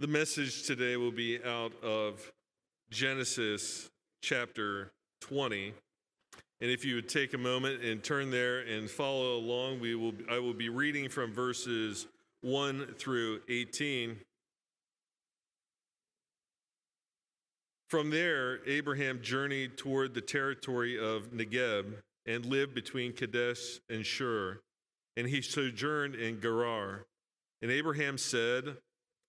The message today will be out of Genesis chapter 20. And if you would take a moment and turn there and follow along, we will I will be reading from verses 1 through 18. From there, Abraham journeyed toward the territory of Negeb and lived between Kadesh and Shur, and he sojourned in Gerar. And Abraham said,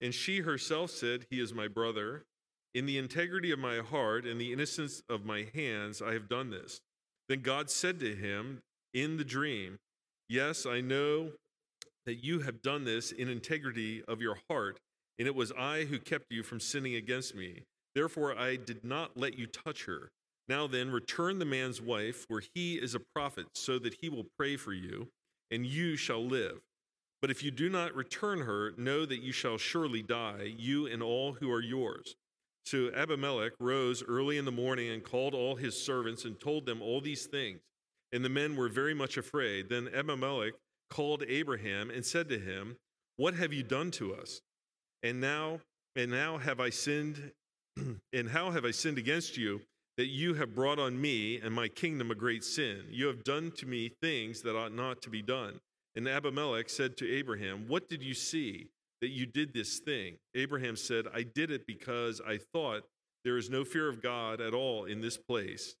And she herself said, He is my brother. In the integrity of my heart and the innocence of my hands, I have done this. Then God said to him in the dream, Yes, I know that you have done this in integrity of your heart, and it was I who kept you from sinning against me. Therefore, I did not let you touch her. Now then, return the man's wife, for he is a prophet, so that he will pray for you, and you shall live. But if you do not return her, know that you shall surely die, you and all who are yours. So Abimelech rose early in the morning and called all his servants and told them all these things. And the men were very much afraid. Then Abimelech called Abraham and said to him, What have you done to us? And now, and now have I sinned, and how have I sinned against you that you have brought on me and my kingdom a great sin? You have done to me things that ought not to be done. And Abimelech said to Abraham, What did you see that you did this thing? Abraham said, I did it because I thought there is no fear of God at all in this place,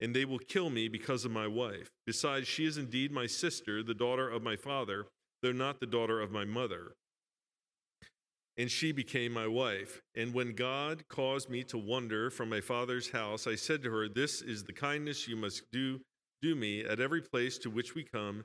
and they will kill me because of my wife. Besides, she is indeed my sister, the daughter of my father, though not the daughter of my mother. And she became my wife. And when God caused me to wander from my father's house, I said to her, This is the kindness you must do, do me at every place to which we come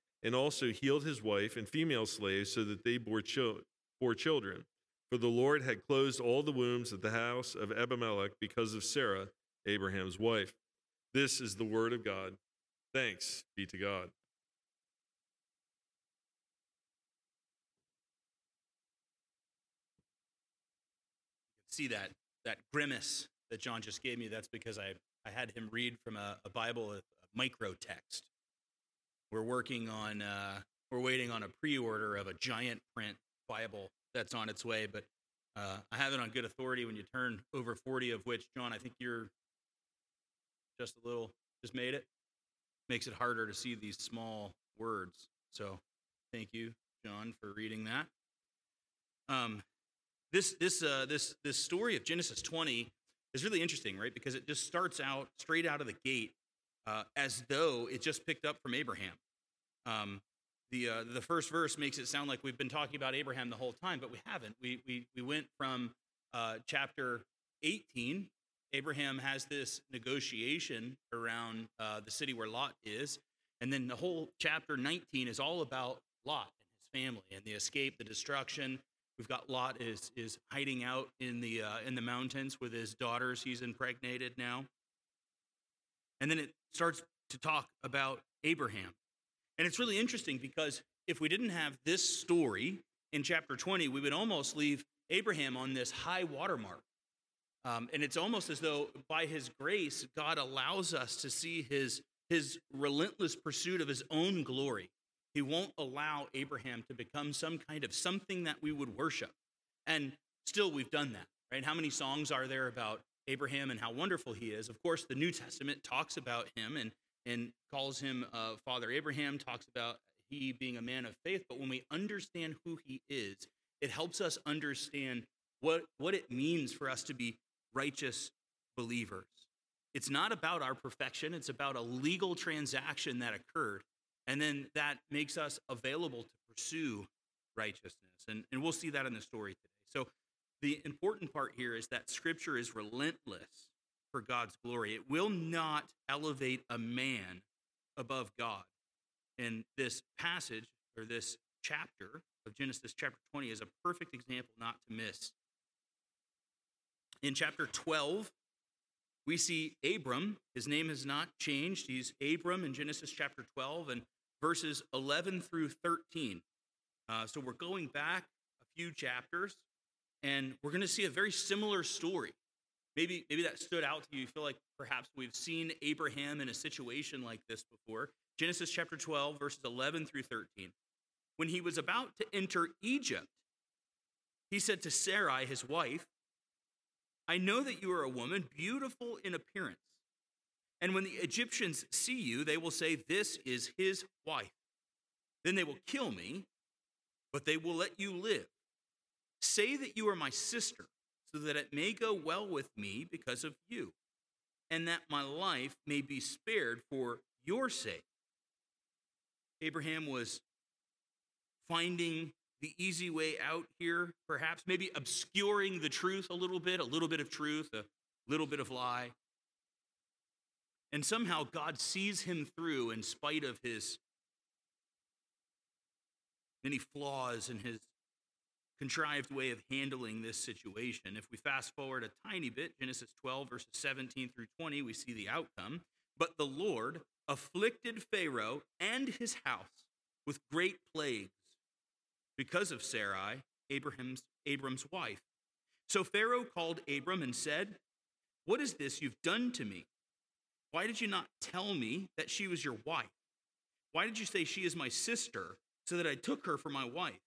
and also healed his wife and female slaves so that they bore, chil- bore children. For the Lord had closed all the wombs of the house of Abimelech because of Sarah, Abraham's wife. This is the word of God. Thanks be to God. see that that grimace that John just gave me. That's because I I had him read from a, a Bible, a micro text. We're working on, uh, we're waiting on a pre order of a giant print Bible that's on its way, but uh, I have it on good authority when you turn over 40, of which, John, I think you're just a little, just made it. Makes it harder to see these small words. So thank you, John, for reading that. Um, this, this, uh, this, this story of Genesis 20 is really interesting, right? Because it just starts out straight out of the gate uh, as though it just picked up from Abraham. Um, the, uh, the first verse makes it sound like we've been talking about Abraham the whole time, but we haven't. We, we, we went from uh, chapter 18. Abraham has this negotiation around uh, the city where Lot is. And then the whole chapter 19 is all about Lot and his family and the escape, the destruction. We've got Lot is, is hiding out in the, uh, in the mountains with his daughters. He's impregnated now. And then it starts to talk about Abraham. And it's really interesting because if we didn't have this story in chapter 20, we would almost leave Abraham on this high watermark. Um, and it's almost as though by his grace, God allows us to see his, his relentless pursuit of his own glory. He won't allow Abraham to become some kind of something that we would worship. And still, we've done that, right? How many songs are there about Abraham and how wonderful he is. Of course, the New Testament talks about him and, and calls him uh, Father Abraham, talks about he being a man of faith. But when we understand who he is, it helps us understand what, what it means for us to be righteous believers. It's not about our perfection, it's about a legal transaction that occurred. And then that makes us available to pursue righteousness. And, and we'll see that in the story today. So, the important part here is that scripture is relentless for God's glory. It will not elevate a man above God. And this passage or this chapter of Genesis, chapter 20, is a perfect example not to miss. In chapter 12, we see Abram. His name has not changed. He's Abram in Genesis chapter 12 and verses 11 through 13. Uh, so we're going back a few chapters and we're going to see a very similar story. Maybe, maybe that stood out to you. You feel like perhaps we've seen Abraham in a situation like this before. Genesis chapter 12, verses 11 through 13. When he was about to enter Egypt, he said to Sarai, his wife, I know that you are a woman beautiful in appearance. And when the Egyptians see you, they will say, This is his wife. Then they will kill me, but they will let you live. Say that you are my sister, so that it may go well with me because of you, and that my life may be spared for your sake. Abraham was finding the easy way out here, perhaps, maybe obscuring the truth a little bit, a little bit of truth, a little bit of lie. And somehow God sees him through in spite of his many flaws and his contrived way of handling this situation. If we fast forward a tiny bit, Genesis 12, verses 17 through 20, we see the outcome. But the Lord afflicted Pharaoh and his house with great plagues because of Sarai, Abraham's, Abram's wife. So Pharaoh called Abram and said, What is this you've done to me? Why did you not tell me that she was your wife? Why did you say she is my sister so that I took her for my wife?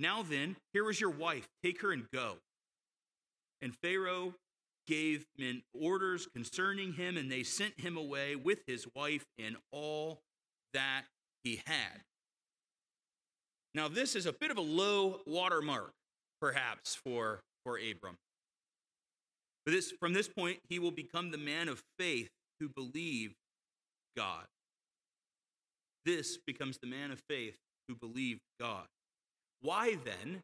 Now then, here is your wife. Take her and go. And Pharaoh gave men orders concerning him, and they sent him away with his wife and all that he had. Now, this is a bit of a low watermark, perhaps, for, for Abram. But this, from this point, he will become the man of faith who believed God. This becomes the man of faith who believed God. Why then,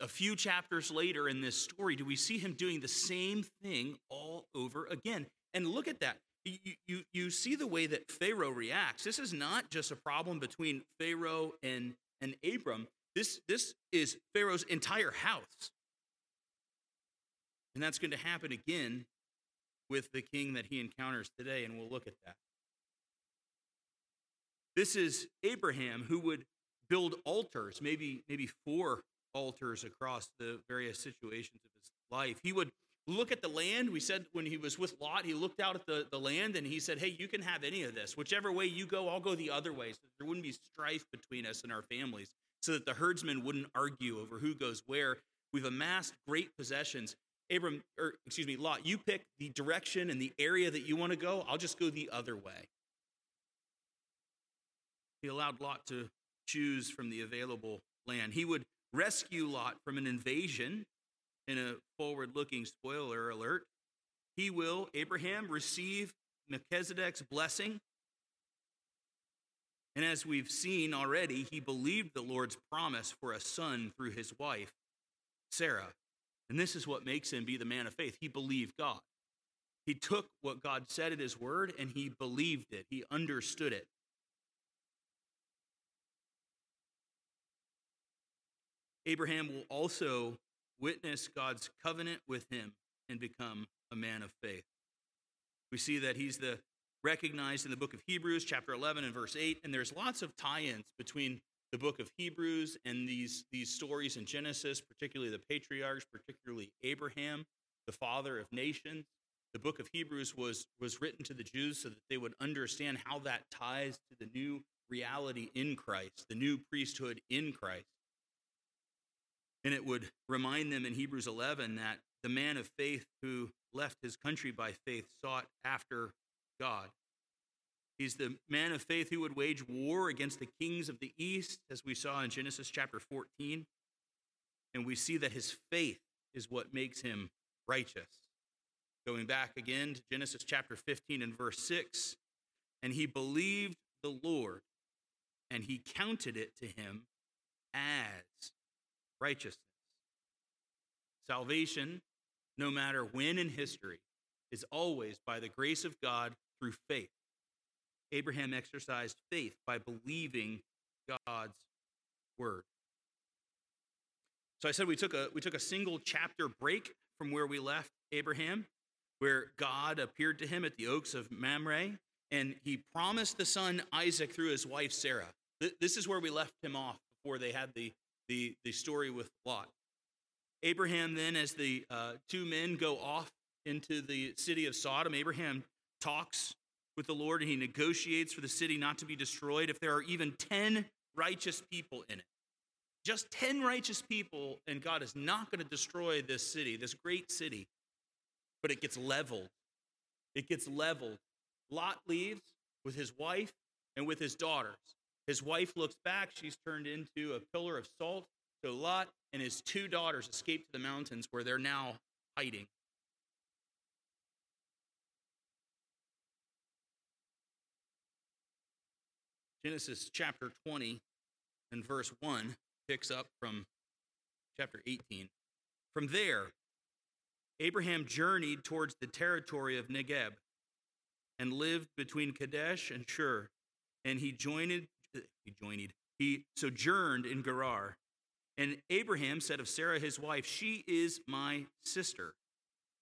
a few chapters later in this story, do we see him doing the same thing all over again? And look at that. You, you, you see the way that Pharaoh reacts. This is not just a problem between Pharaoh and, and Abram. This, this is Pharaoh's entire house. And that's going to happen again with the king that he encounters today, and we'll look at that. This is Abraham who would build altars, maybe, maybe four altars across the various situations of his life. He would look at the land. We said when he was with Lot, he looked out at the, the land and he said, Hey, you can have any of this. Whichever way you go, I'll go the other way. So there wouldn't be strife between us and our families, so that the herdsmen wouldn't argue over who goes where. We've amassed great possessions. Abram, or excuse me, Lot, you pick the direction and the area that you want to go. I'll just go the other way. He allowed Lot to choose from the available land. He would rescue Lot from an invasion in a forward looking spoiler alert. He will, Abraham, receive Melchizedek's blessing. And as we've seen already, he believed the Lord's promise for a son through his wife, Sarah. And this is what makes him be the man of faith. He believed God. He took what God said in his word and he believed it, he understood it. Abraham will also witness God's covenant with him and become a man of faith. We see that he's the recognized in the book of Hebrews, chapter 11 and verse 8, and there's lots of tie-ins between the book of Hebrews and these, these stories in Genesis, particularly the patriarchs, particularly Abraham, the father of nations. The book of Hebrews was, was written to the Jews so that they would understand how that ties to the new reality in Christ, the new priesthood in Christ. And it would remind them in Hebrews 11 that the man of faith who left his country by faith sought after God. He's the man of faith who would wage war against the kings of the east, as we saw in Genesis chapter 14. and we see that his faith is what makes him righteous. Going back again to Genesis chapter 15 and verse 6, and he believed the Lord, and he counted it to him as righteousness. Salvation, no matter when in history, is always by the grace of God through faith. Abraham exercised faith by believing God's word. So I said we took a we took a single chapter break from where we left Abraham, where God appeared to him at the oaks of Mamre, and he promised the son Isaac through his wife Sarah. This is where we left him off before they had the the, the story with Lot. Abraham then, as the uh, two men go off into the city of Sodom, Abraham talks with the Lord and he negotiates for the city not to be destroyed if there are even 10 righteous people in it. Just 10 righteous people, and God is not going to destroy this city, this great city, but it gets leveled. It gets leveled. Lot leaves with his wife and with his daughters. His wife looks back. She's turned into a pillar of salt. So Lot and his two daughters escape to the mountains where they're now hiding. Genesis chapter 20 and verse 1 picks up from chapter 18. From there, Abraham journeyed towards the territory of Negeb and lived between Kadesh and Shur. And he joined, he joined, he sojourned in Gerar. And Abraham said of Sarah his wife, She is my sister.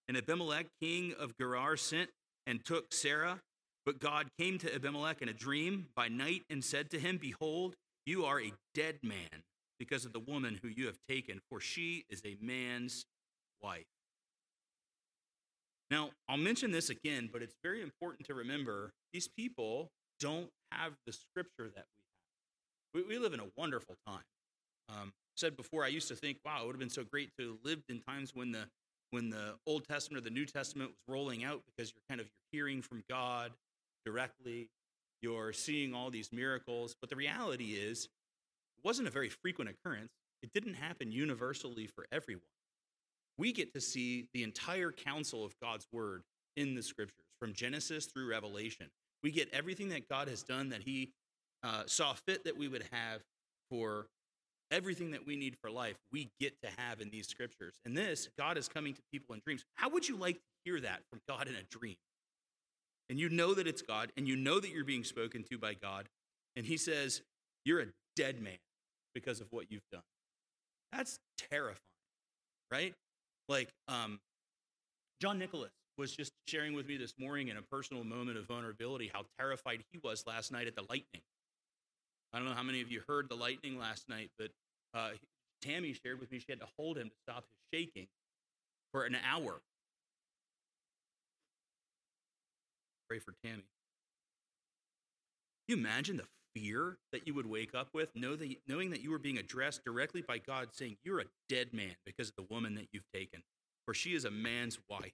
And Abimelech, king of Gerar, sent and took Sarah but God came to Abimelech in a dream by night and said to him, Behold, you are a dead man because of the woman who you have taken, for she is a man's wife. Now, I'll mention this again, but it's very important to remember these people don't have the scripture that we. We, live in a wonderful time. Um, said before, I used to think, wow, it would have been so great to have lived in times when the when the Old Testament or the New Testament was rolling out because you're kind of you're hearing from God directly. You're seeing all these miracles. But the reality is, it wasn't a very frequent occurrence. It didn't happen universally for everyone. We get to see the entire counsel of God's word in the scriptures, from Genesis through Revelation. We get everything that God has done that He uh, saw fit that we would have for everything that we need for life. We get to have in these scriptures. And this, God is coming to people in dreams. How would you like to hear that from God in a dream? and you know that it's God, and you know that you're being spoken to by God, and He says, You're a dead man because of what you've done. That's terrifying, right? Like, um, John Nicholas was just sharing with me this morning in a personal moment of vulnerability how terrified he was last night at the lightning. I don't know how many of you heard the lightning last night, but uh, Tammy shared with me she had to hold him to stop his shaking for an hour Pray for Tammy. Can you imagine the fear that you would wake up with, know that, knowing that you were being addressed directly by God, saying, You're a dead man because of the woman that you've taken, for she is a man's wife.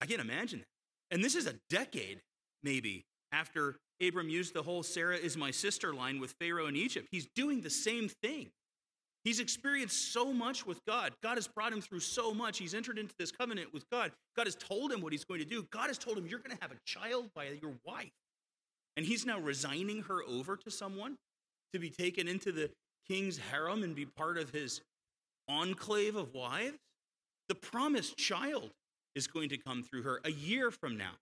I can't imagine that. And this is a decade, maybe, after Abram used the whole Sarah is my sister line with Pharaoh in Egypt. He's doing the same thing. He's experienced so much with God. God has brought him through so much. He's entered into this covenant with God. God has told him what he's going to do. God has told him, You're going to have a child by your wife. And he's now resigning her over to someone to be taken into the king's harem and be part of his enclave of wives. The promised child is going to come through her a year from now.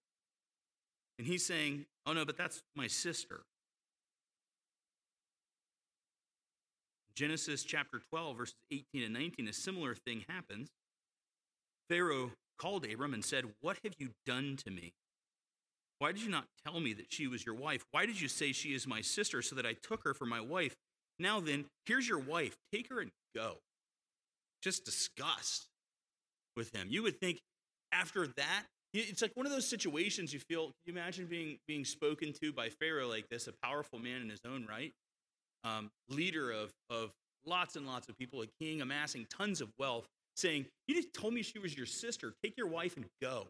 And he's saying, Oh, no, but that's my sister. Genesis chapter 12, verses 18 and 19, a similar thing happens. Pharaoh called Abram and said, What have you done to me? Why did you not tell me that she was your wife? Why did you say she is my sister so that I took her for my wife? Now then, here's your wife. Take her and go. Just disgust with him. You would think after that, it's like one of those situations you feel. Can you imagine being being spoken to by Pharaoh like this, a powerful man in his own right? um, leader of, of lots and lots of people, a king amassing tons of wealth, saying, You just told me she was your sister. Take your wife and go.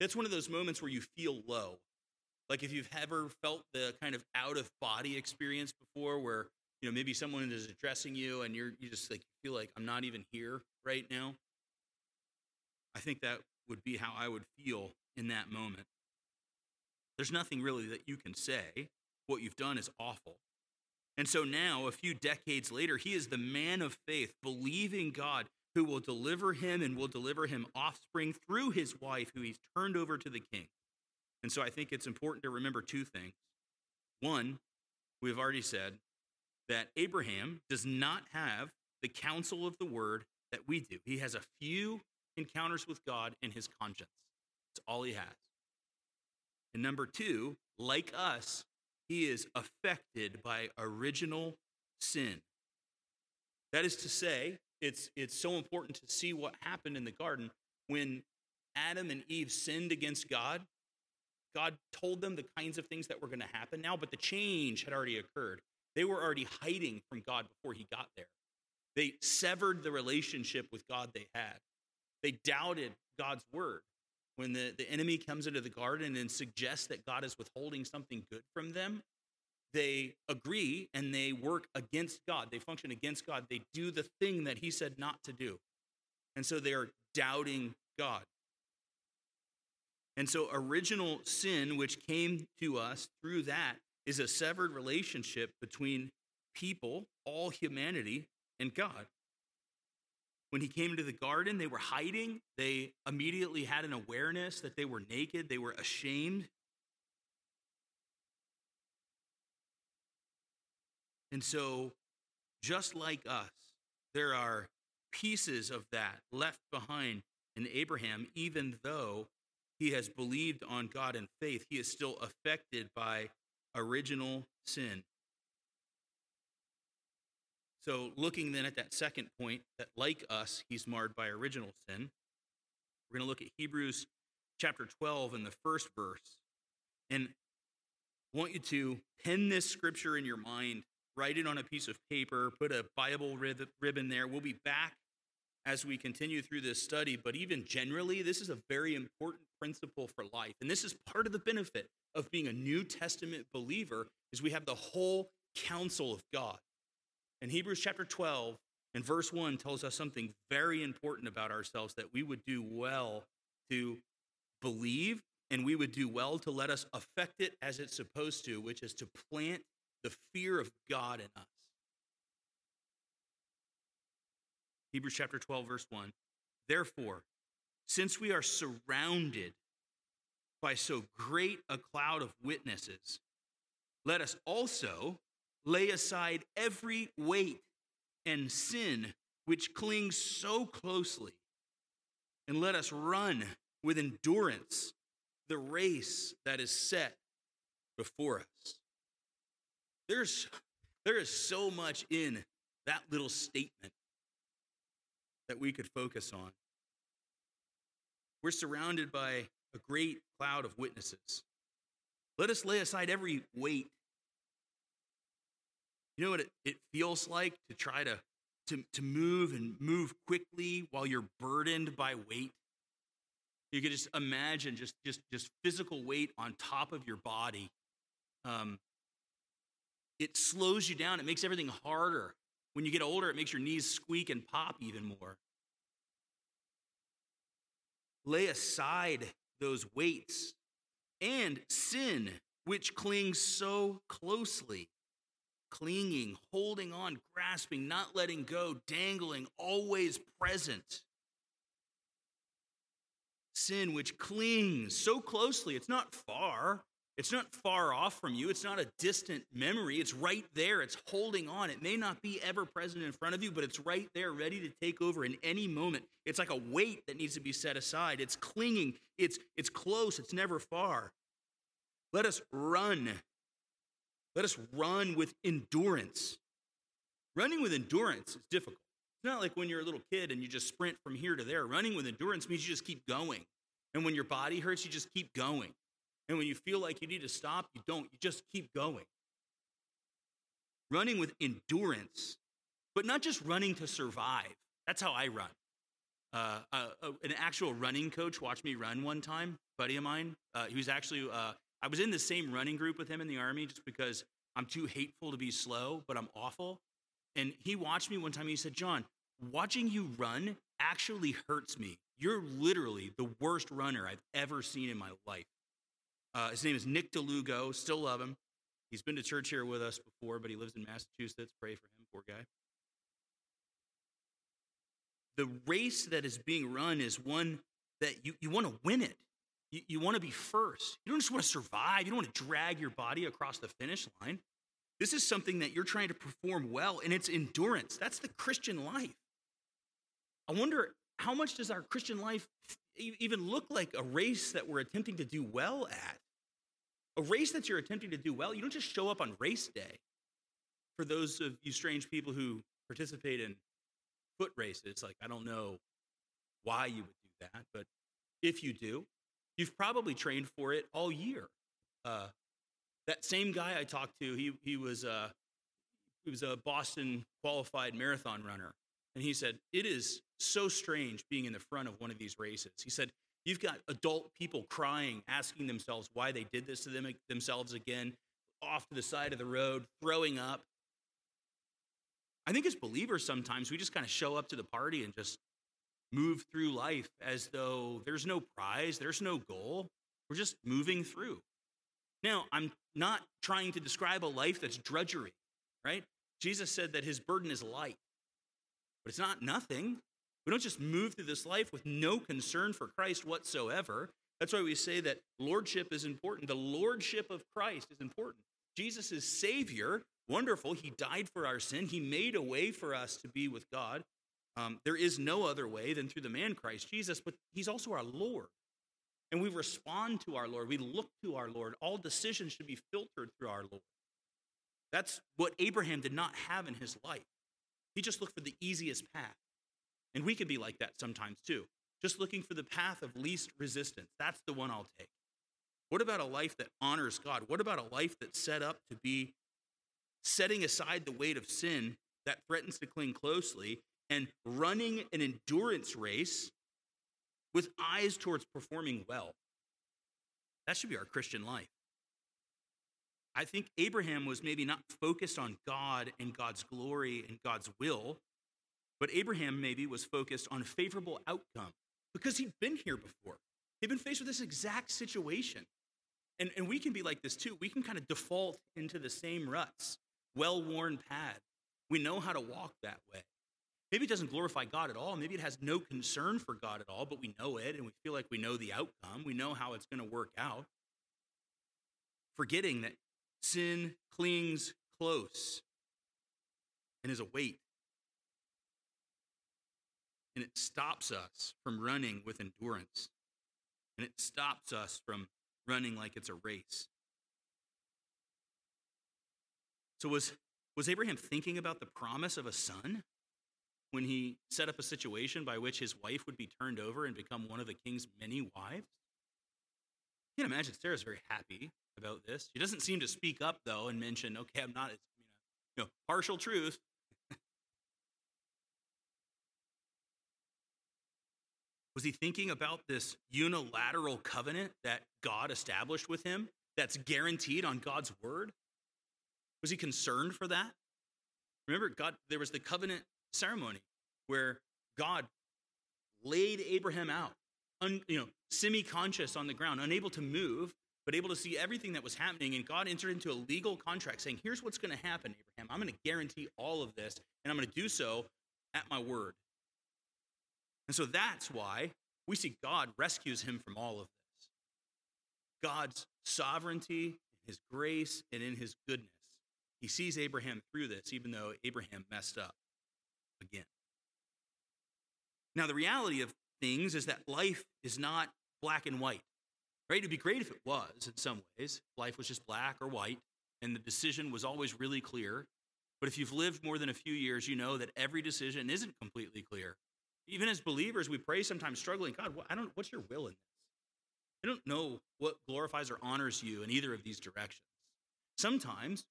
That's one of those moments where you feel low. Like if you've ever felt the kind of out of body experience before where you know, maybe someone is addressing you and you're you just like feel like I'm not even here right now. I think that would be how I would feel in that moment. There's nothing really that you can say. What you've done is awful. And so now, a few decades later, he is the man of faith, believing God who will deliver him and will deliver him offspring through his wife, who he's turned over to the king. And so I think it's important to remember two things. One, we've already said that Abraham does not have the counsel of the word that we do. He has a few encounters with God and his conscience. That's all he has. And number two, like us, he is affected by original sin. That is to say, it's, it's so important to see what happened in the garden when Adam and Eve sinned against God. God told them the kinds of things that were going to happen now, but the change had already occurred. They were already hiding from God before he got there. They severed the relationship with God they had. They doubted God's word. When the, the enemy comes into the garden and suggests that God is withholding something good from them, they agree and they work against God. They function against God. They do the thing that he said not to do. And so they are doubting God. And so, original sin, which came to us through that, is a severed relationship between people, all humanity, and God. When he came into the garden, they were hiding. They immediately had an awareness that they were naked, they were ashamed. And so, just like us, there are pieces of that left behind in Abraham, even though he has believed on God in faith, he is still affected by original sin. So, looking then at that second point, that like us, he's marred by original sin, we're going to look at Hebrews chapter 12 and the first verse. And I want you to pen this scripture in your mind, write it on a piece of paper, put a Bible rib- ribbon there. We'll be back as we continue through this study, but even generally, this is a very important principle for life. And this is part of the benefit of being a New Testament believer is we have the whole counsel of God. And Hebrews chapter 12 and verse 1 tells us something very important about ourselves that we would do well to believe and we would do well to let us affect it as it's supposed to, which is to plant the fear of God in us. Hebrews chapter 12, verse 1. Therefore, since we are surrounded by so great a cloud of witnesses, let us also lay aside every weight and sin which clings so closely, and let us run with endurance the race that is set before us. There's, there is so much in that little statement that we could focus on. We're surrounded by a great cloud of witnesses. Let us lay aside every weight you know what it, it feels like to try to, to, to move and move quickly while you're burdened by weight? You could just imagine just, just, just physical weight on top of your body. Um, it slows you down, it makes everything harder. When you get older, it makes your knees squeak and pop even more. Lay aside those weights and sin, which clings so closely clinging, holding on, grasping, not letting go, dangling, always present. Sin which clings so closely, it's not far. It's not far off from you. It's not a distant memory. It's right there. It's holding on. It may not be ever present in front of you, but it's right there, ready to take over in any moment. It's like a weight that needs to be set aside. It's clinging. It's, it's close. It's never far. Let us run let us run with endurance. Running with endurance is difficult. It's not like when you're a little kid and you just sprint from here to there. Running with endurance means you just keep going. And when your body hurts, you just keep going. And when you feel like you need to stop, you don't. You just keep going. Running with endurance, but not just running to survive. That's how I run. Uh, uh, uh an actual running coach watched me run one time, buddy of mine. Uh, he was actually uh, I was in the same running group with him in the army just because I'm too hateful to be slow, but I'm awful. And he watched me one time and he said, John, watching you run actually hurts me. You're literally the worst runner I've ever seen in my life. Uh, his name is Nick DeLugo. Still love him. He's been to church here with us before, but he lives in Massachusetts. Pray for him, poor guy. The race that is being run is one that you, you want to win it. You, you want to be first. You don't just want to survive. You don't want to drag your body across the finish line. This is something that you're trying to perform well, and it's endurance. That's the Christian life. I wonder how much does our Christian life even look like a race that we're attempting to do well at? A race that you're attempting to do well, you don't just show up on race day. For those of you strange people who participate in foot races, like I don't know why you would do that, but if you do, you've probably trained for it all year. Uh, that same guy I talked to, he he was uh, he was a Boston qualified marathon runner, and he said it is so strange being in the front of one of these races. He said you've got adult people crying, asking themselves why they did this to them themselves again, off to the side of the road, throwing up. I think as believers, sometimes we just kind of show up to the party and just move through life as though there's no prize, there's no goal. We're just moving through. Now, I'm not trying to describe a life that's drudgery, right? Jesus said that his burden is light, but it's not nothing. We don't just move through this life with no concern for Christ whatsoever. That's why we say that lordship is important. The lordship of Christ is important. Jesus is Savior, wonderful. He died for our sin, He made a way for us to be with God. Um, there is no other way than through the man Christ Jesus, but He's also our Lord. And we respond to our Lord. We look to our Lord. All decisions should be filtered through our Lord. That's what Abraham did not have in his life. He just looked for the easiest path. And we can be like that sometimes too. Just looking for the path of least resistance. That's the one I'll take. What about a life that honors God? What about a life that's set up to be setting aside the weight of sin that threatens to cling closely and running an endurance race with eyes towards performing well? That should be our Christian life. I think Abraham was maybe not focused on God and God's glory and God's will, but Abraham maybe was focused on a favorable outcome because he'd been here before. He'd been faced with this exact situation. And, and we can be like this too. We can kind of default into the same ruts, well worn pad. We know how to walk that way. Maybe it doesn't glorify God at all. Maybe it has no concern for God at all, but we know it and we feel like we know the outcome. We know how it's going to work out. Forgetting that sin clings close and is a weight and it stops us from running with endurance. And it stops us from running like it's a race. So, was, was Abraham thinking about the promise of a son when he set up a situation by which his wife would be turned over and become one of the king's many wives? You can imagine Sarah's very happy about this. She doesn't seem to speak up, though, and mention, okay, I'm not, you know, partial truth. Was he thinking about this unilateral covenant that God established with him that's guaranteed on God's word? Was he concerned for that? Remember, God, there was the covenant ceremony where God laid Abraham out, un, you know, semi-conscious on the ground, unable to move, but able to see everything that was happening. And God entered into a legal contract saying, "Here's what's going to happen, Abraham. I'm going to guarantee all of this, and I'm going to do so at my word." And so that's why we see God rescues him from all of this. God's sovereignty, his grace, and in his goodness. He sees Abraham through this, even though Abraham messed up again. Now, the reality of things is that life is not black and white, right? It'd be great if it was in some ways. Life was just black or white, and the decision was always really clear. But if you've lived more than a few years, you know that every decision isn't completely clear. Even as believers, we pray sometimes struggling, God, I don't, what's your will in this? I don't know what glorifies or honors you in either of these directions. Sometimes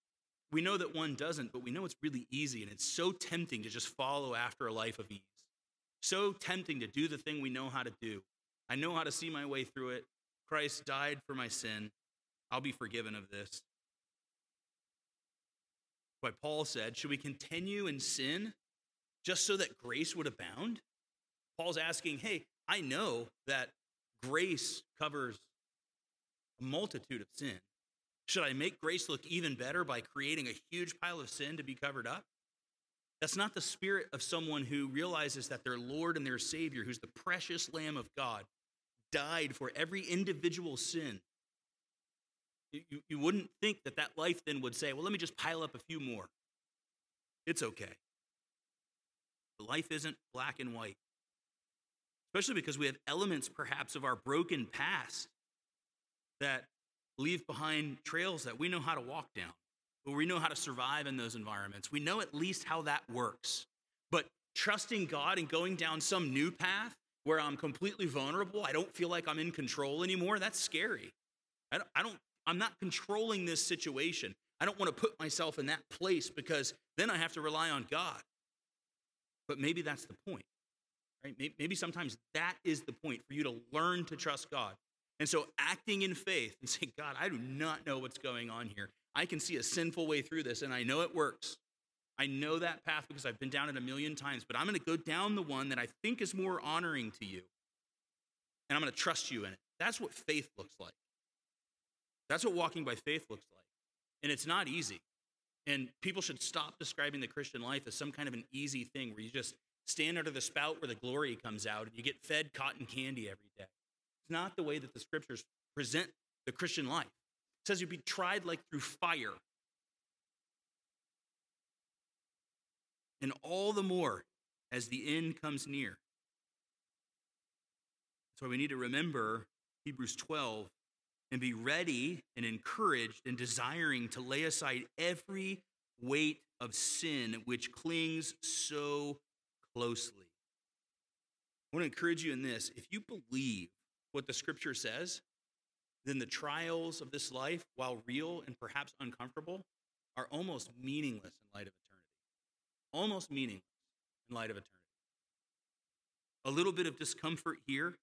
we know that one doesn't, but we know it's really easy and it's so tempting to just follow after a life of ease. So tempting to do the thing we know how to do. I know how to see my way through it. Christ died for my sin. I'll be forgiven of this. Why Paul said, Should we continue in sin just so that grace would abound? Paul's asking, Hey, I know that grace covers a multitude of sin. Should I make grace look even better by creating a huge pile of sin to be covered up? That's not the spirit of someone who realizes that their Lord and their Savior, who's the precious Lamb of God, died for every individual sin. You, you wouldn't think that that life then would say, well, let me just pile up a few more. It's okay. But life isn't black and white, especially because we have elements perhaps of our broken past that leave behind trails that we know how to walk down, or we know how to survive in those environments. We know at least how that works. But trusting God and going down some new path where I'm completely vulnerable, I don't feel like I'm in control anymore, that's scary. I don't, I don't I'm not controlling this situation. I don't want to put myself in that place because then I have to rely on God. But maybe that's the point. Right? Maybe sometimes that is the point for you to learn to trust God. And so acting in faith and saying, God, I do not know what's going on here. I can see a sinful way through this and I know it works. I know that path because I've been down it a million times, but I'm going to go down the one that I think is more honoring to you. And I'm going to trust you in it. That's what faith looks like. That's what walking by faith looks like. And it's not easy. And people should stop describing the Christian life as some kind of an easy thing where you just stand under the spout where the glory comes out and you get fed cotton candy every day. Not the way that the scriptures present the Christian life. It says you'd be tried like through fire. And all the more as the end comes near. That's why we need to remember Hebrews 12 and be ready and encouraged and desiring to lay aside every weight of sin which clings so closely. I want to encourage you in this. If you believe what the scripture says, then the trials of this life, while real and perhaps uncomfortable, are almost meaningless in light of eternity. Almost meaningless in light of eternity. A little bit of discomfort here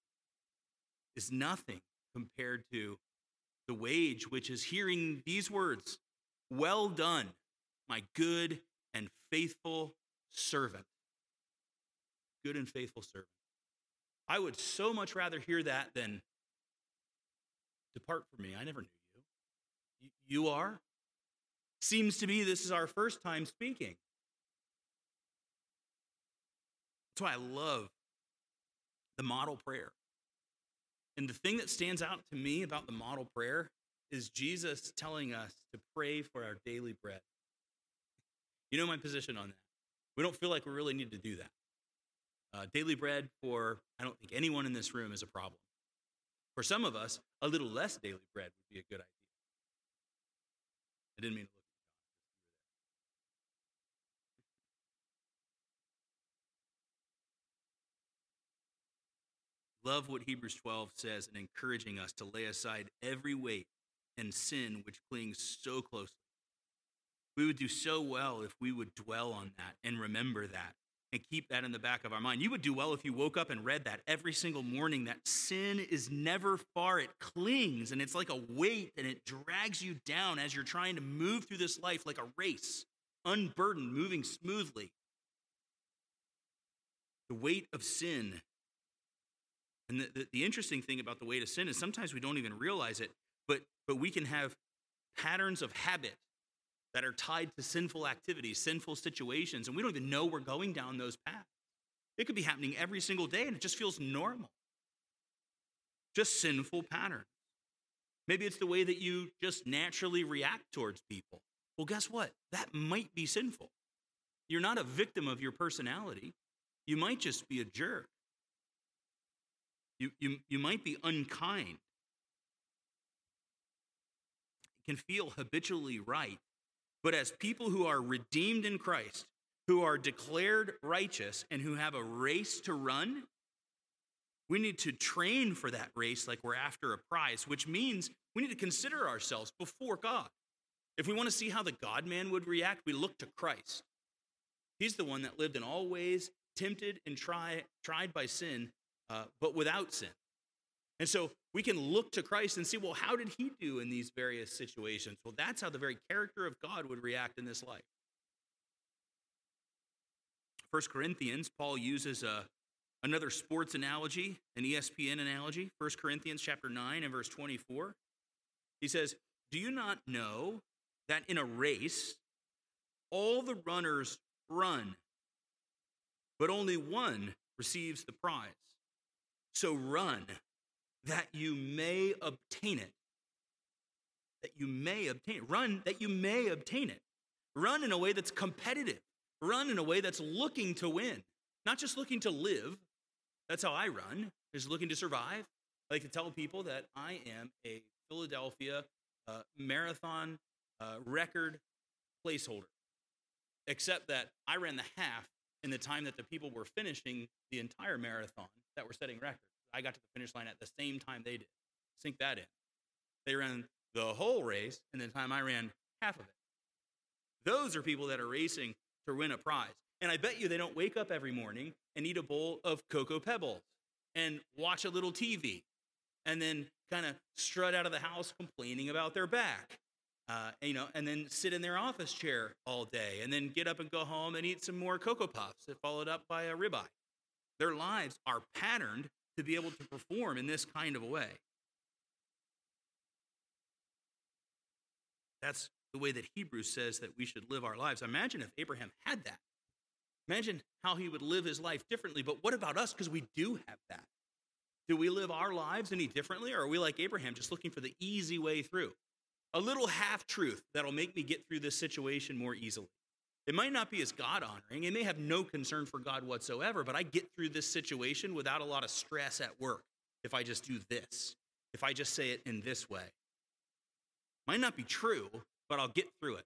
is nothing compared to the wage, which is hearing these words Well done, my good and faithful servant. Good and faithful servant. I would so much rather hear that than depart from me. I never knew you. You are? Seems to me this is our first time speaking. That's why I love the model prayer. And the thing that stands out to me about the model prayer is Jesus telling us to pray for our daily bread. You know my position on that. We don't feel like we really need to do that. Uh, daily bread for, I don't think anyone in this room is a problem. For some of us, a little less daily bread would be a good idea. I didn't mean to look Love what Hebrews 12 says in encouraging us to lay aside every weight and sin which clings so closely. We would do so well if we would dwell on that and remember that and keep that in the back of our mind. You would do well if you woke up and read that every single morning that sin is never far. It clings and it's like a weight and it drags you down as you're trying to move through this life like a race, unburdened, moving smoothly. The weight of sin and the, the, the, interesting thing about the weight of sin is sometimes we don't even realize it, but, but we can have patterns of habit that are tied to sinful activities, sinful situations, and we don't even know we're going down those paths. It could be happening every single day and it just feels normal. Just sinful patterns. Maybe it's the way that you just naturally react towards people. Well, guess what? That might be sinful. You're not a victim of your personality. You might just be a jerk. You, you, you might be unkind. It can feel habitually right. But as people who are redeemed in Christ, who are declared righteous, and who have a race to run, we need to train for that race like we're after a prize, which means we need to consider ourselves before God. If we want to see how the God man would react, we look to Christ. He's the one that lived in all ways, tempted and try, tried by sin, uh, but without sin. And so we can look to Christ and see, well, how did he do in these various situations? Well, that's how the very character of God would react in this life. 1 Corinthians, Paul uses a, another sports analogy, an ESPN analogy, 1 Corinthians chapter 9 and verse 24. He says, Do you not know that in a race, all the runners run, but only one receives the prize? So run that you may obtain it. That you may obtain it. Run that you may obtain it. Run in a way that's competitive. Run in a way that's looking to win, not just looking to live. That's how I run, is looking to survive. I like to tell people that I am a Philadelphia uh, marathon uh, record placeholder, except that I ran the half in the time that the people were finishing the entire marathon that were setting records. I got to the finish line at the same time they did. Sink that in. They ran the whole race and the time I ran half of it. Those are people that are racing to win a prize. And I bet you they don't wake up every morning and eat a bowl of Cocoa Pebbles and watch a little TV and then kind of strut out of the house complaining about their back. Uh, you know, and then sit in their office chair all day, and then get up and go home and eat some more Cocoa Puffs, followed up by a ribeye. Their lives are patterned to be able to perform in this kind of a way. That's the way that Hebrews says that we should live our lives. Imagine if Abraham had that. Imagine how he would live his life differently. But what about us? Because we do have that. Do we live our lives any differently? Or are we like Abraham, just looking for the easy way through? A little half truth that'll make me get through this situation more easily. It might not be as God honoring. It may have no concern for God whatsoever, but I get through this situation without a lot of stress at work if I just do this, if I just say it in this way. Might not be true, but I'll get through it.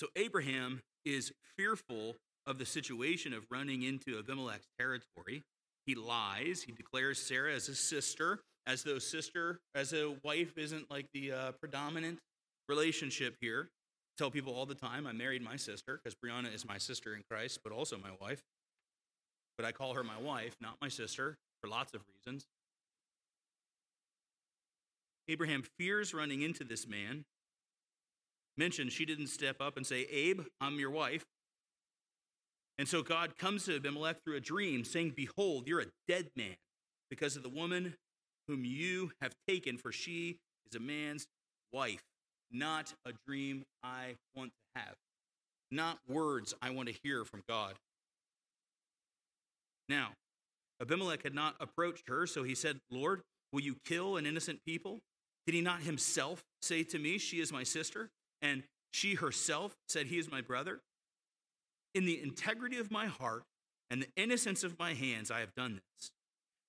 So Abraham is fearful of the situation of running into Abimelech's territory. He lies. He declares Sarah as his sister, as though sister, as a wife isn't like the uh, predominant relationship here. tell people all the time I married my sister because Brianna is my sister in Christ, but also my wife. But I call her my wife, not my sister, for lots of reasons. Abraham fears running into this man. Mentioned she didn't step up and say, Abe, I'm your wife. And so God comes to Abimelech through a dream, saying, Behold, you're a dead man because of the woman whom you have taken, for she is a man's wife, not a dream I want to have, not words I want to hear from God. Now, Abimelech had not approached her, so he said, Lord, will you kill an innocent people? Did he not himself say to me, She is my sister? And she herself said, He is my brother? In the integrity of my heart and the innocence of my hands, I have done this.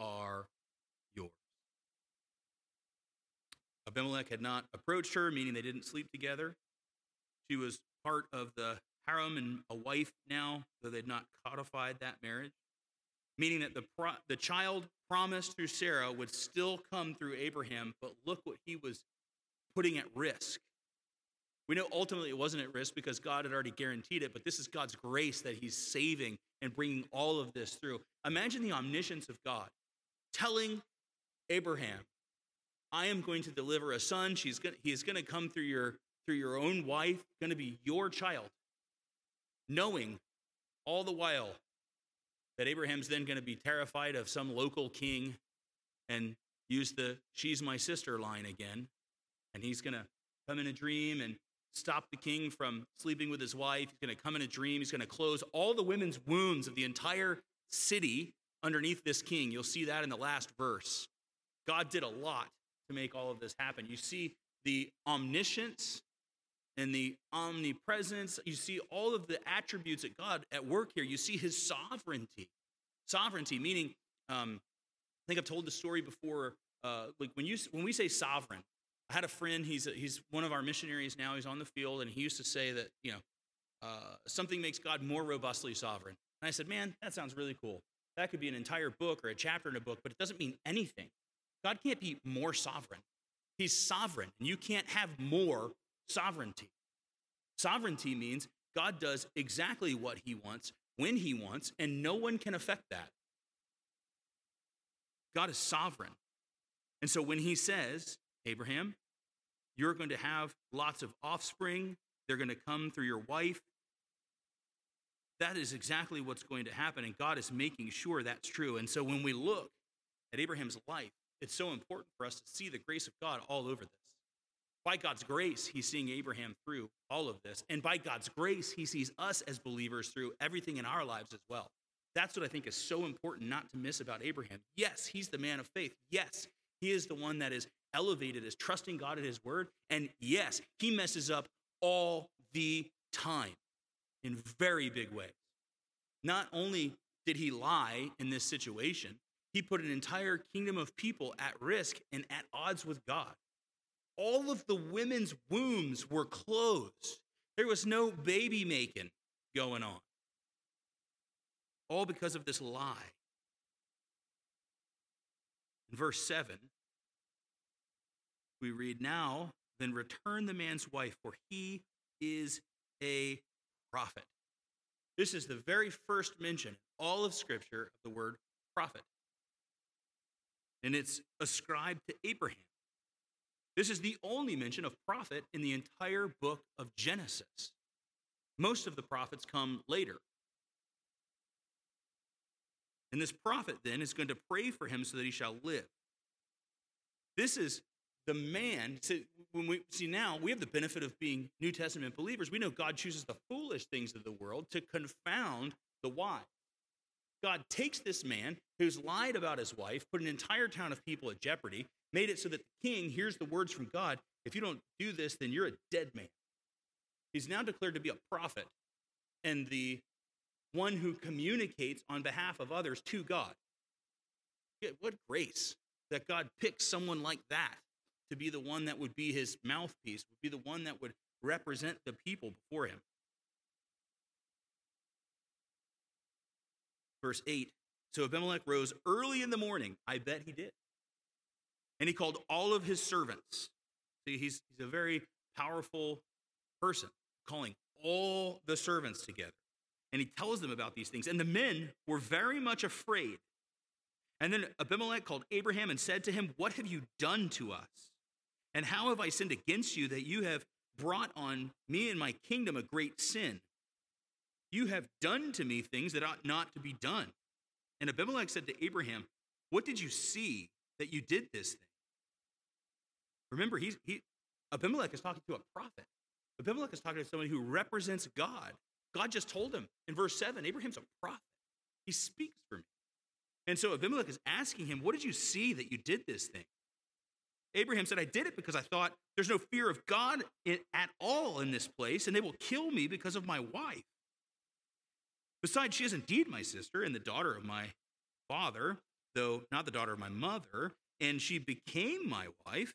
are yours. Abimelech had not approached her, meaning they didn't sleep together. She was part of the harem and a wife now, though they'd not codified that marriage meaning that the, pro- the child promised through Sarah would still come through Abraham, but look what he was putting at risk. We know ultimately it wasn't at risk because God had already guaranteed it, but this is God's grace that he's saving and bringing all of this through. Imagine the omniscience of God telling Abraham, I am going to deliver a son. She's going he is going to come through your, through your own wife, going to be your child. Knowing all the while that Abraham's then going to be terrified of some local king and use the she's my sister line again. And he's going to come in a dream and stop the king from sleeping with his wife. He's going to come in a dream. He's going to close all the women's wounds of the entire city underneath this king. You'll see that in the last verse. God did a lot to make all of this happen. You see the omniscience and the omnipresence. You see all of the attributes of God at work here. You see his sovereignty. Sovereignty, meaning, um, I think I've told the story before. Uh, like when you when we say sovereign, I had a friend, he's, a, he's one of our missionaries now, he's on the field, and he used to say that, you know, uh, something makes God more robustly sovereign. And I said, man, that sounds really cool. That could be an entire book or a chapter in a book, but it doesn't mean anything. God can't be more sovereign. He's sovereign, and you can't have more sovereignty. Sovereignty means God does exactly what he wants, when he wants, and no one can affect that. God is sovereign. And so when he says, Abraham, you're going to have lots of offspring, they're going to come through your wife. That is exactly what's going to happen, and God is making sure that's true. And so when we look at Abraham's life, it's so important for us to see the grace of God all over this. By God's grace, he's seeing Abraham through all of this. And by God's grace, he sees us as believers through everything in our lives as well. That's what I think is so important not to miss about Abraham. Yes, he's the man of faith. Yes, he is the one that is elevated as trusting God at his word. And yes, he messes up all the time in very big ways. Not only did he lie in this situation, he put an entire kingdom of people at risk and at odds with God. All of the women's wombs were closed. There was no baby making going on. All because of this lie. In verse 7, we read, Now, then return the man's wife, for he is a prophet. This is the very first mention all of Scripture of the word prophet. And it's ascribed to Abraham. This is the only mention of prophet in the entire book of Genesis. Most of the prophets come later. And this prophet then is going to pray for him so that he shall live. This is the man. When we see now, we have the benefit of being New Testament believers. We know God chooses the foolish things of the world to confound the wise. God takes this man who's lied about his wife, put an entire town of people at jeopardy, made it so that the king hears the words from God if you don't do this, then you're a dead man. He's now declared to be a prophet and the one who communicates on behalf of others to God. What grace that God picks someone like that to be the one that would be his mouthpiece, would be the one that would represent the people before him. Verse 8 So Abimelech rose early in the morning. I bet he did. And he called all of his servants. See, he's, he's a very powerful person, calling all the servants together. And he tells them about these things. And the men were very much afraid. And then Abimelech called Abraham and said to him, What have you done to us? And how have I sinned against you that you have brought on me and my kingdom a great sin? You have done to me things that ought not to be done. And Abimelech said to Abraham, What did you see that you did this thing? Remember, he's, he, Abimelech is talking to a prophet. Abimelech is talking to somebody who represents God. God just told him in verse 7 Abraham's a prophet, he speaks for me. And so Abimelech is asking him, What did you see that you did this thing? Abraham said, I did it because I thought there's no fear of God at all in this place, and they will kill me because of my wife. Besides, she is indeed my sister and the daughter of my father, though not the daughter of my mother, and she became my wife.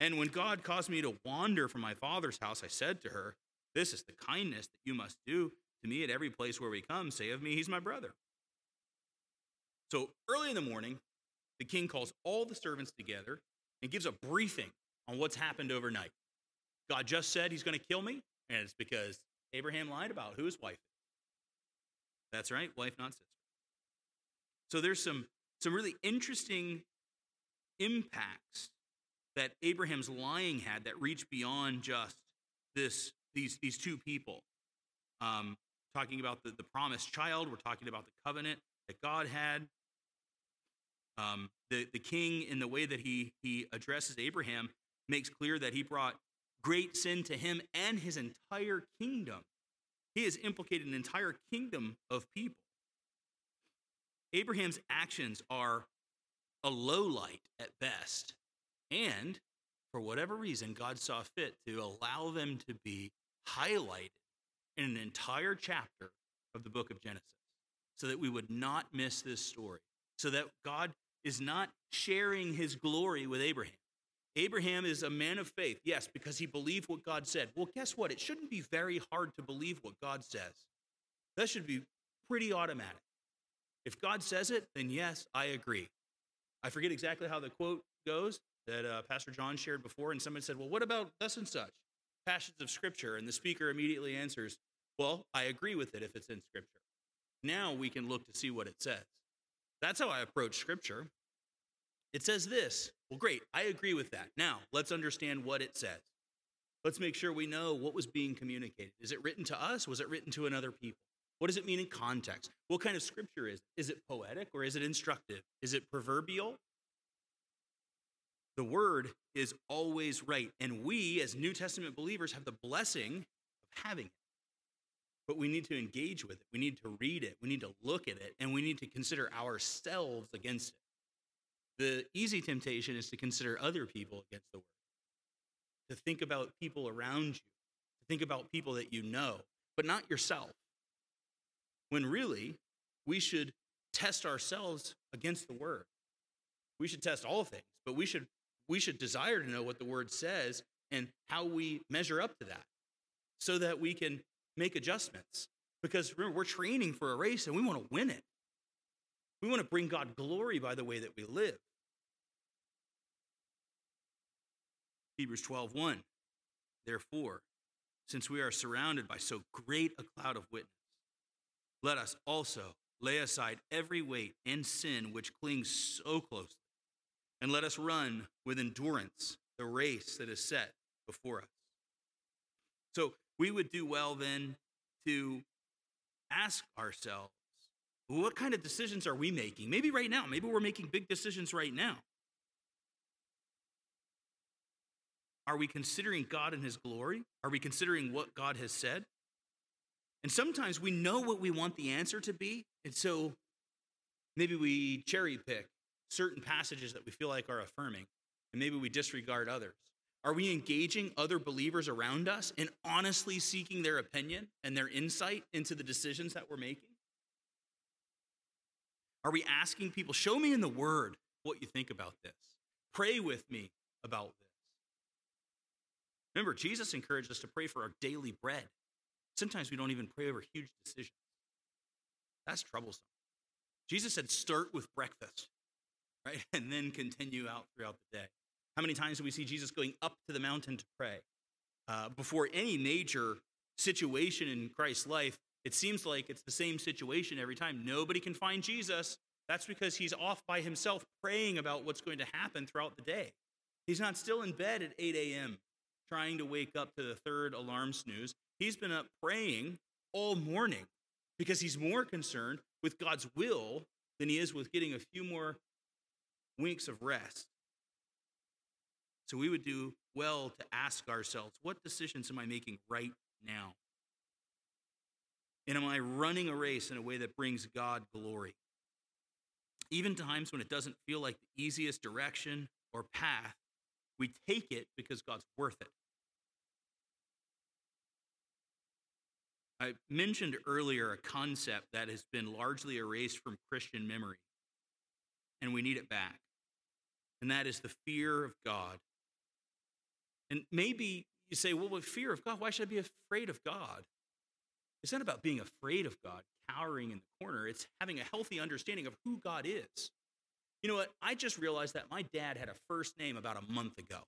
And when God caused me to wander from my father's house, I said to her, This is the kindness that you must do to me at every place where we come. Say of me, he's my brother. So early in the morning, the king calls all the servants together and gives a briefing on what's happened overnight. God just said he's going to kill me, and it's because Abraham lied about who his wife is. That's right, wife, not sister. So there's some, some really interesting impacts that Abraham's lying had that reach beyond just this, these, these two people. Um, talking about the, the promised child, we're talking about the covenant that God had. Um, the, the king, in the way that he, he addresses Abraham, makes clear that he brought great sin to him and his entire kingdom. He has implicated an entire kingdom of people. Abraham's actions are a low light at best. And for whatever reason, God saw fit to allow them to be highlighted in an entire chapter of the book of Genesis so that we would not miss this story, so that God is not sharing his glory with Abraham. Abraham is a man of faith, yes, because he believed what God said. Well, guess what? It shouldn't be very hard to believe what God says. That should be pretty automatic. If God says it, then yes, I agree. I forget exactly how the quote goes that uh, Pastor John shared before, and someone said, Well, what about thus and such? Passages of Scripture. And the speaker immediately answers, Well, I agree with it if it's in Scripture. Now we can look to see what it says. That's how I approach Scripture. It says this. Well, great. I agree with that. Now, let's understand what it says. Let's make sure we know what was being communicated. Is it written to us? Was it written to another people? What does it mean in context? What kind of scripture is it? Is it poetic or is it instructive? Is it proverbial? The word is always right. And we, as New Testament believers, have the blessing of having it. But we need to engage with it. We need to read it. We need to look at it. And we need to consider ourselves against it. The easy temptation is to consider other people against the word, to think about people around you, to think about people that you know, but not yourself. When really, we should test ourselves against the word. We should test all things, but we should we should desire to know what the word says and how we measure up to that so that we can make adjustments. Because remember, we're training for a race and we want to win it. We want to bring God glory by the way that we live. Hebrews 12:1 Therefore, since we are surrounded by so great a cloud of witnesses, let us also lay aside every weight and sin which clings so closely, and let us run with endurance the race that is set before us. So we would do well then to ask ourselves, what kind of decisions are we making? Maybe right now, maybe we're making big decisions right now. Are we considering God and His glory? Are we considering what God has said? And sometimes we know what we want the answer to be, and so maybe we cherry pick certain passages that we feel like are affirming, and maybe we disregard others. Are we engaging other believers around us and honestly seeking their opinion and their insight into the decisions that we're making? Are we asking people, show me in the Word what you think about this? Pray with me about this. Remember, Jesus encouraged us to pray for our daily bread. Sometimes we don't even pray over huge decisions. That's troublesome. Jesus said, start with breakfast, right? And then continue out throughout the day. How many times do we see Jesus going up to the mountain to pray? Uh, before any major situation in Christ's life, it seems like it's the same situation every time. Nobody can find Jesus. That's because he's off by himself praying about what's going to happen throughout the day. He's not still in bed at 8 a.m. trying to wake up to the third alarm snooze. He's been up praying all morning because he's more concerned with God's will than he is with getting a few more winks of rest. So we would do well to ask ourselves what decisions am I making right now? And am I running a race in a way that brings God glory? Even times when it doesn't feel like the easiest direction or path, we take it because God's worth it. I mentioned earlier a concept that has been largely erased from Christian memory, and we need it back. And that is the fear of God. And maybe you say, well, with fear of God, why should I be afraid of God? It's not about being afraid of God, cowering in the corner. It's having a healthy understanding of who God is. You know what? I just realized that my dad had a first name about a month ago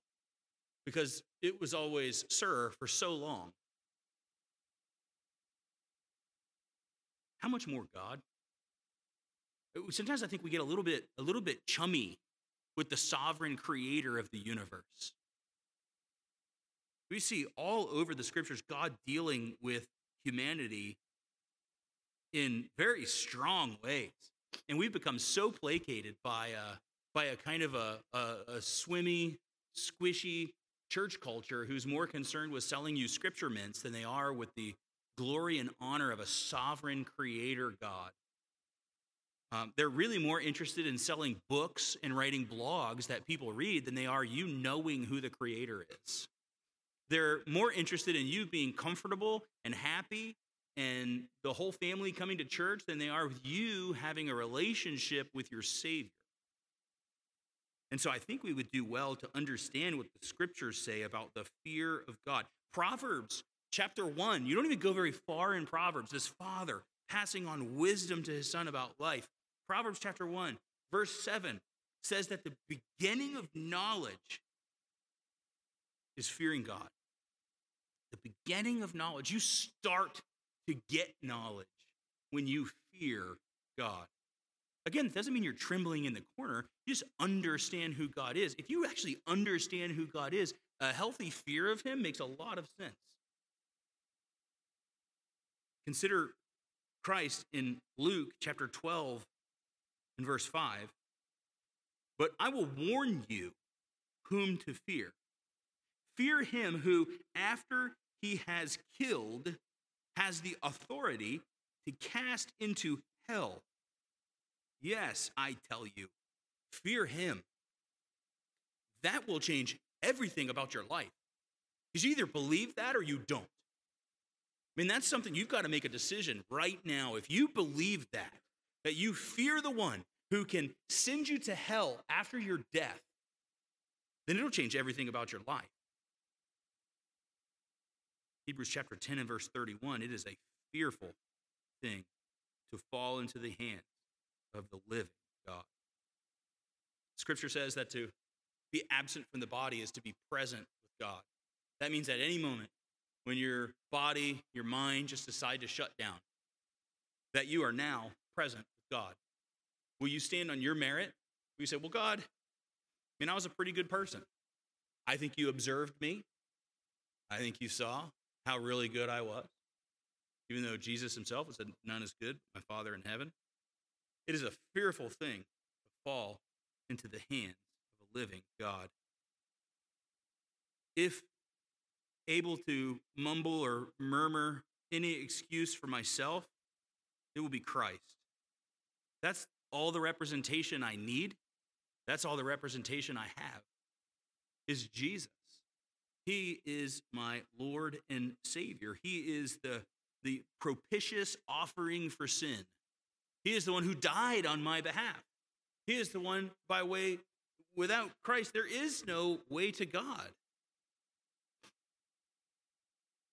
because it was always Sir for so long. How much more God? Sometimes I think we get a little bit a little bit chummy with the sovereign creator of the universe. We see all over the scriptures God dealing with humanity in very strong ways. And we've become so placated by a, by a kind of a, a, a swimmy, squishy church culture who's more concerned with selling you scripture mints than they are with the glory and honor of a sovereign creator God. Um, they're really more interested in selling books and writing blogs that people read than they are you knowing who the creator is. They're more interested in you being comfortable and happy and the whole family coming to church than they are with you having a relationship with your Savior. And so I think we would do well to understand what the scriptures say about the fear of God. Proverbs chapter 1, you don't even go very far in Proverbs. This father passing on wisdom to his son about life. Proverbs chapter 1, verse 7 says that the beginning of knowledge is fearing God. Beginning of knowledge, you start to get knowledge when you fear God. Again, it doesn't mean you're trembling in the corner. You just understand who God is. If you actually understand who God is, a healthy fear of Him makes a lot of sense. Consider Christ in Luke chapter 12 and verse 5. But I will warn you whom to fear. Fear him who, after he has killed, has the authority to cast into hell. Yes, I tell you, fear him. That will change everything about your life. Because you either believe that or you don't. I mean, that's something you've got to make a decision right now. If you believe that, that you fear the one who can send you to hell after your death, then it'll change everything about your life. Hebrews chapter 10 and verse 31 it is a fearful thing to fall into the hands of the living God. Scripture says that to be absent from the body is to be present with God. That means at any moment when your body, your mind just decide to shut down, that you are now present with God. Will you stand on your merit? Will you say, Well, God, I mean, I was a pretty good person. I think you observed me. I think you saw how really good I was. Even though Jesus himself said, None is good, my Father in heaven. It is a fearful thing to fall into the hands of a living God. If able to mumble or murmur any excuse for myself, it will be Christ. That's all the representation I need. That's all the representation I have is Jesus. He is my Lord and Savior. He is the, the propitious offering for sin. He is the one who died on my behalf. He is the one by way, without Christ, there is no way to God.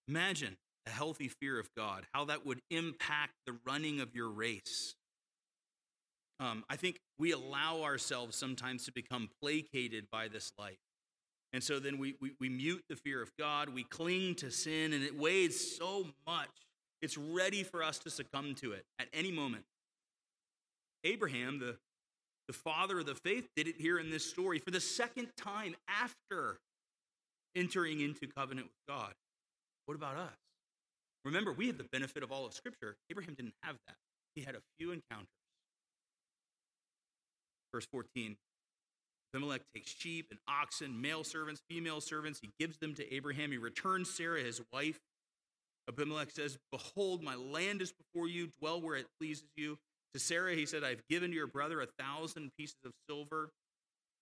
Imagine a healthy fear of God, how that would impact the running of your race. Um, I think we allow ourselves sometimes to become placated by this life. And so then we, we, we mute the fear of God, we cling to sin, and it weighs so much. It's ready for us to succumb to it at any moment. Abraham, the, the father of the faith, did it here in this story for the second time after entering into covenant with God. What about us? Remember, we have the benefit of all of Scripture. Abraham didn't have that, he had a few encounters. Verse 14 Abimelech takes sheep and oxen, male servants, female servants. He gives them to Abraham. He returns Sarah, his wife. Abimelech says, Behold, my land is before you. Dwell where it pleases you. To Sarah, he said, I've given to your brother a thousand pieces of silver.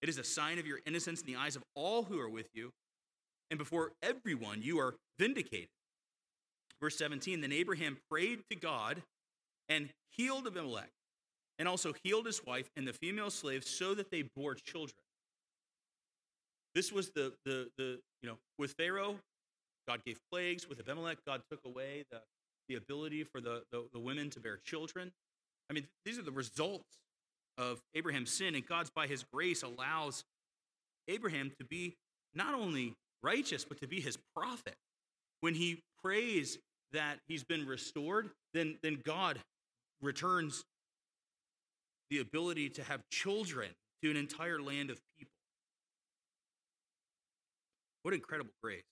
It is a sign of your innocence in the eyes of all who are with you. And before everyone, you are vindicated. Verse 17 Then Abraham prayed to God and healed Abimelech and also healed his wife and the female slaves so that they bore children. This was the, the, the you know, with Pharaoh, God gave plagues. With Abimelech, God took away the, the ability for the, the, the women to bear children. I mean, these are the results of Abraham's sin, and God's, by his grace, allows Abraham to be not only righteous, but to be his prophet. When he prays that he's been restored, then, then God returns the ability to have children to an entire land of people. What incredible grace.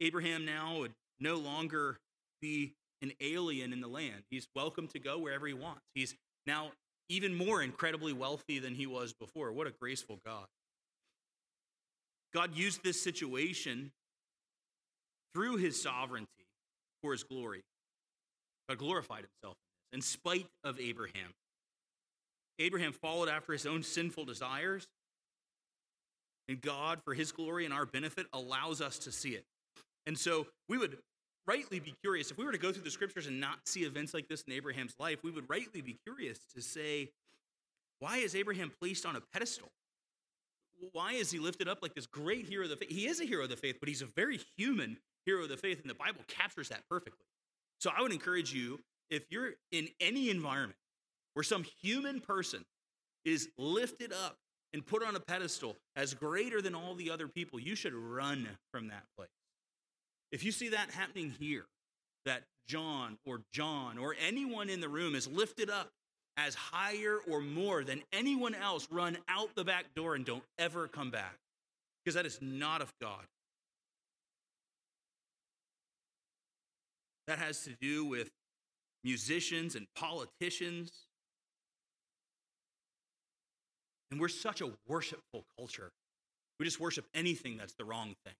Abraham now would no longer be an alien in the land. He's welcome to go wherever he wants. He's now even more incredibly wealthy than he was before. What a graceful God. God used this situation through his sovereignty for his glory. God glorified himself in spite of Abraham. Abraham followed after his own sinful desires, and God, for his glory and our benefit, allows us to see it. And so we would rightly be curious if we were to go through the scriptures and not see events like this in Abraham's life, we would rightly be curious to say, why is Abraham placed on a pedestal? why is he lifted up like this great hero of the faith? He is a hero of the faith, but he's a very human hero of the faith, and the Bible captures that perfectly. So I would encourage you, if you're in any environment where some human person is lifted up and put on a pedestal as greater than all the other people, you should run from that place. If you see that happening here, that John or John or anyone in the room is lifted up as higher or more than anyone else, run out the back door and don't ever come back because that is not of God. That has to do with musicians and politicians. And we're such a worshipful culture. We just worship anything that's the wrong thing.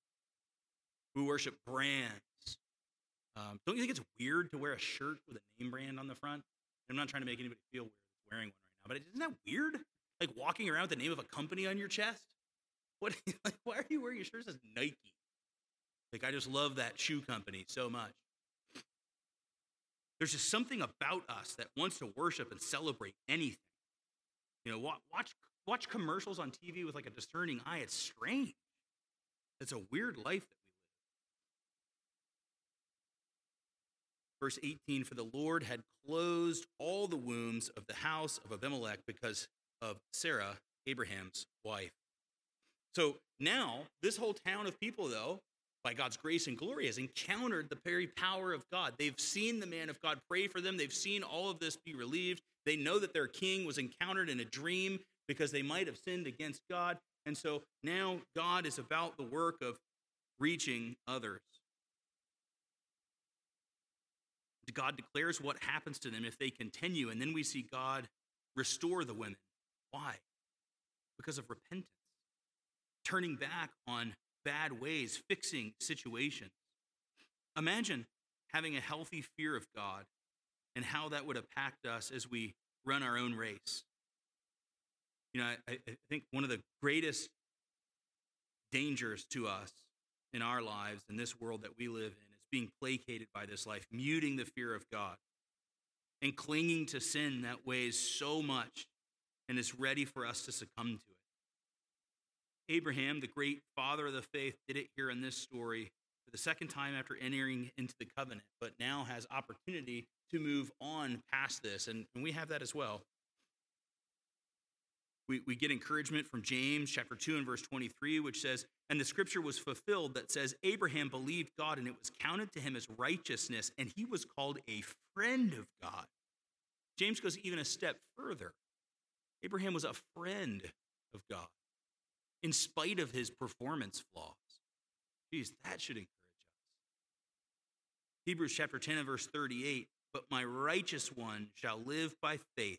We worship brands. Um, don't you think it's weird to wear a shirt with a name brand on the front? I'm not trying to make anybody feel weird wearing one right now, but isn't that weird? Like walking around with the name of a company on your chest? What? Like, why are you wearing your shirt that says Nike? Like, I just love that shoe company so much. There's just something about us that wants to worship and celebrate anything. You know, watch watch commercials on TV with like a discerning eye. It's strange. It's a weird life that we live. Verse 18 For the Lord had closed all the wombs of the house of Abimelech because of Sarah, Abraham's wife. So now, this whole town of people, though, by God's grace and glory, has encountered the very power of God. They've seen the man of God pray for them. They've seen all of this be relieved. They know that their king was encountered in a dream because they might have sinned against God. And so now God is about the work of reaching others. God declares what happens to them if they continue. And then we see God restore the women. Why? Because of repentance, turning back on bad ways, fixing situations. Imagine having a healthy fear of God and how that would impact us as we run our own race. You know, I, I think one of the greatest dangers to us in our lives, in this world that we live in, is being placated by this life, muting the fear of God, and clinging to sin that weighs so much and is ready for us to succumb to it. Abraham, the great father of the faith, did it here in this story for the second time after entering into the covenant, but now has opportunity to move on past this. And, and we have that as well. We, we get encouragement from James chapter 2 and verse 23, which says, And the scripture was fulfilled that says, Abraham believed God, and it was counted to him as righteousness, and he was called a friend of God. James goes even a step further. Abraham was a friend of God in spite of his performance flaws. Geez, that should encourage us. Hebrews chapter 10 and verse 38 But my righteous one shall live by faith,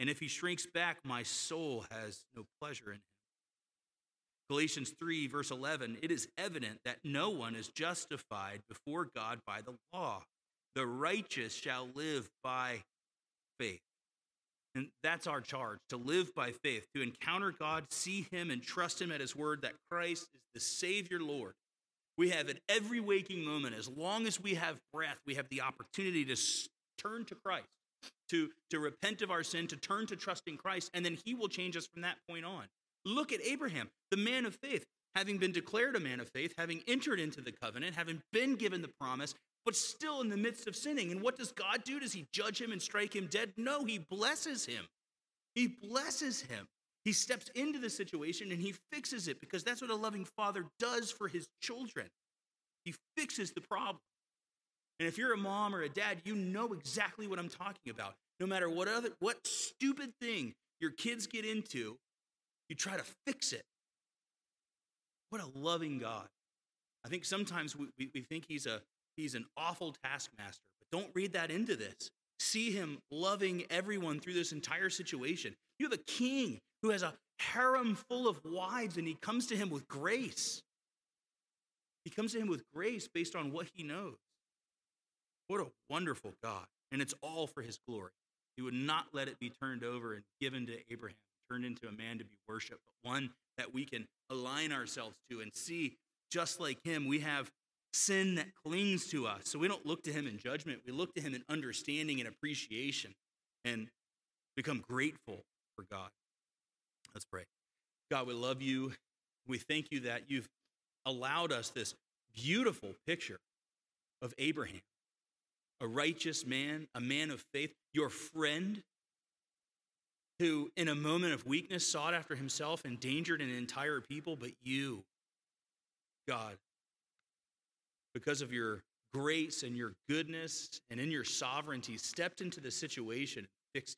and if he shrinks back, my soul has no pleasure in him. Galatians 3, verse 11 It is evident that no one is justified before God by the law. The righteous shall live by faith. And that's our charge to live by faith, to encounter God, see Him, and trust Him at His word that Christ is the Savior Lord. We have at every waking moment, as long as we have breath, we have the opportunity to turn to Christ, to, to repent of our sin, to turn to trusting Christ, and then He will change us from that point on. Look at Abraham, the man of faith, having been declared a man of faith, having entered into the covenant, having been given the promise, but still in the midst of sinning. And what does God do? Does he judge him and strike him dead? No, he blesses him. He blesses him. He steps into the situation and he fixes it because that's what a loving father does for his children. He fixes the problem. And if you're a mom or a dad, you know exactly what I'm talking about. No matter what other what stupid thing your kids get into, you try to fix it. What a loving God. I think sometimes we, we, we think he's a he's an awful taskmaster. But don't read that into this. See him loving everyone through this entire situation. You have a king who has a harem full of wives, and he comes to him with grace. He comes to him with grace based on what he knows. What a wonderful God. And it's all for his glory. He would not let it be turned over and given to Abraham, turned into a man to be worshiped, but one that we can align ourselves to and see just like him. We have sin that clings to us. So we don't look to him in judgment. We look to him in understanding and appreciation and become grateful for God. Let's pray. God, we love you. We thank you that you've allowed us this beautiful picture of Abraham, a righteous man, a man of faith, your friend who, in a moment of weakness, sought after himself, endangered an entire people, but you, God, because of your grace and your goodness and in your sovereignty, stepped into the situation and fixed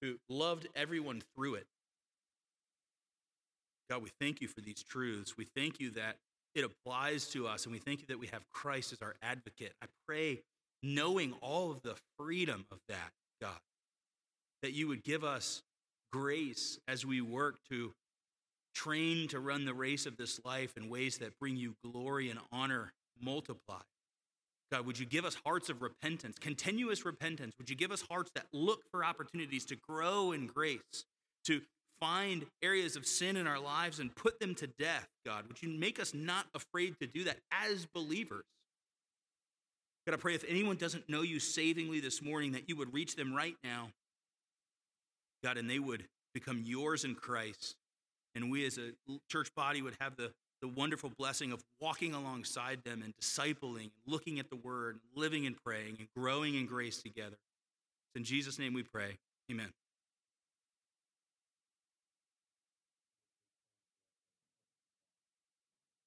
it, who loved everyone through it. God, we thank you for these truths. We thank you that it applies to us, and we thank you that we have Christ as our advocate. I pray, knowing all of the freedom of that, God, that you would give us grace as we work to train to run the race of this life in ways that bring you glory and honor multiply. God, would you give us hearts of repentance, continuous repentance? Would you give us hearts that look for opportunities to grow in grace, to find areas of sin in our lives and put them to death, God? Would you make us not afraid to do that as believers? God, I pray if anyone doesn't know you savingly this morning, that you would reach them right now, God, and they would become yours in Christ. And we as a church body would have the the wonderful blessing of walking alongside them and discipling, looking at the word, living and praying, and growing in grace together. It's in Jesus' name we pray. Amen.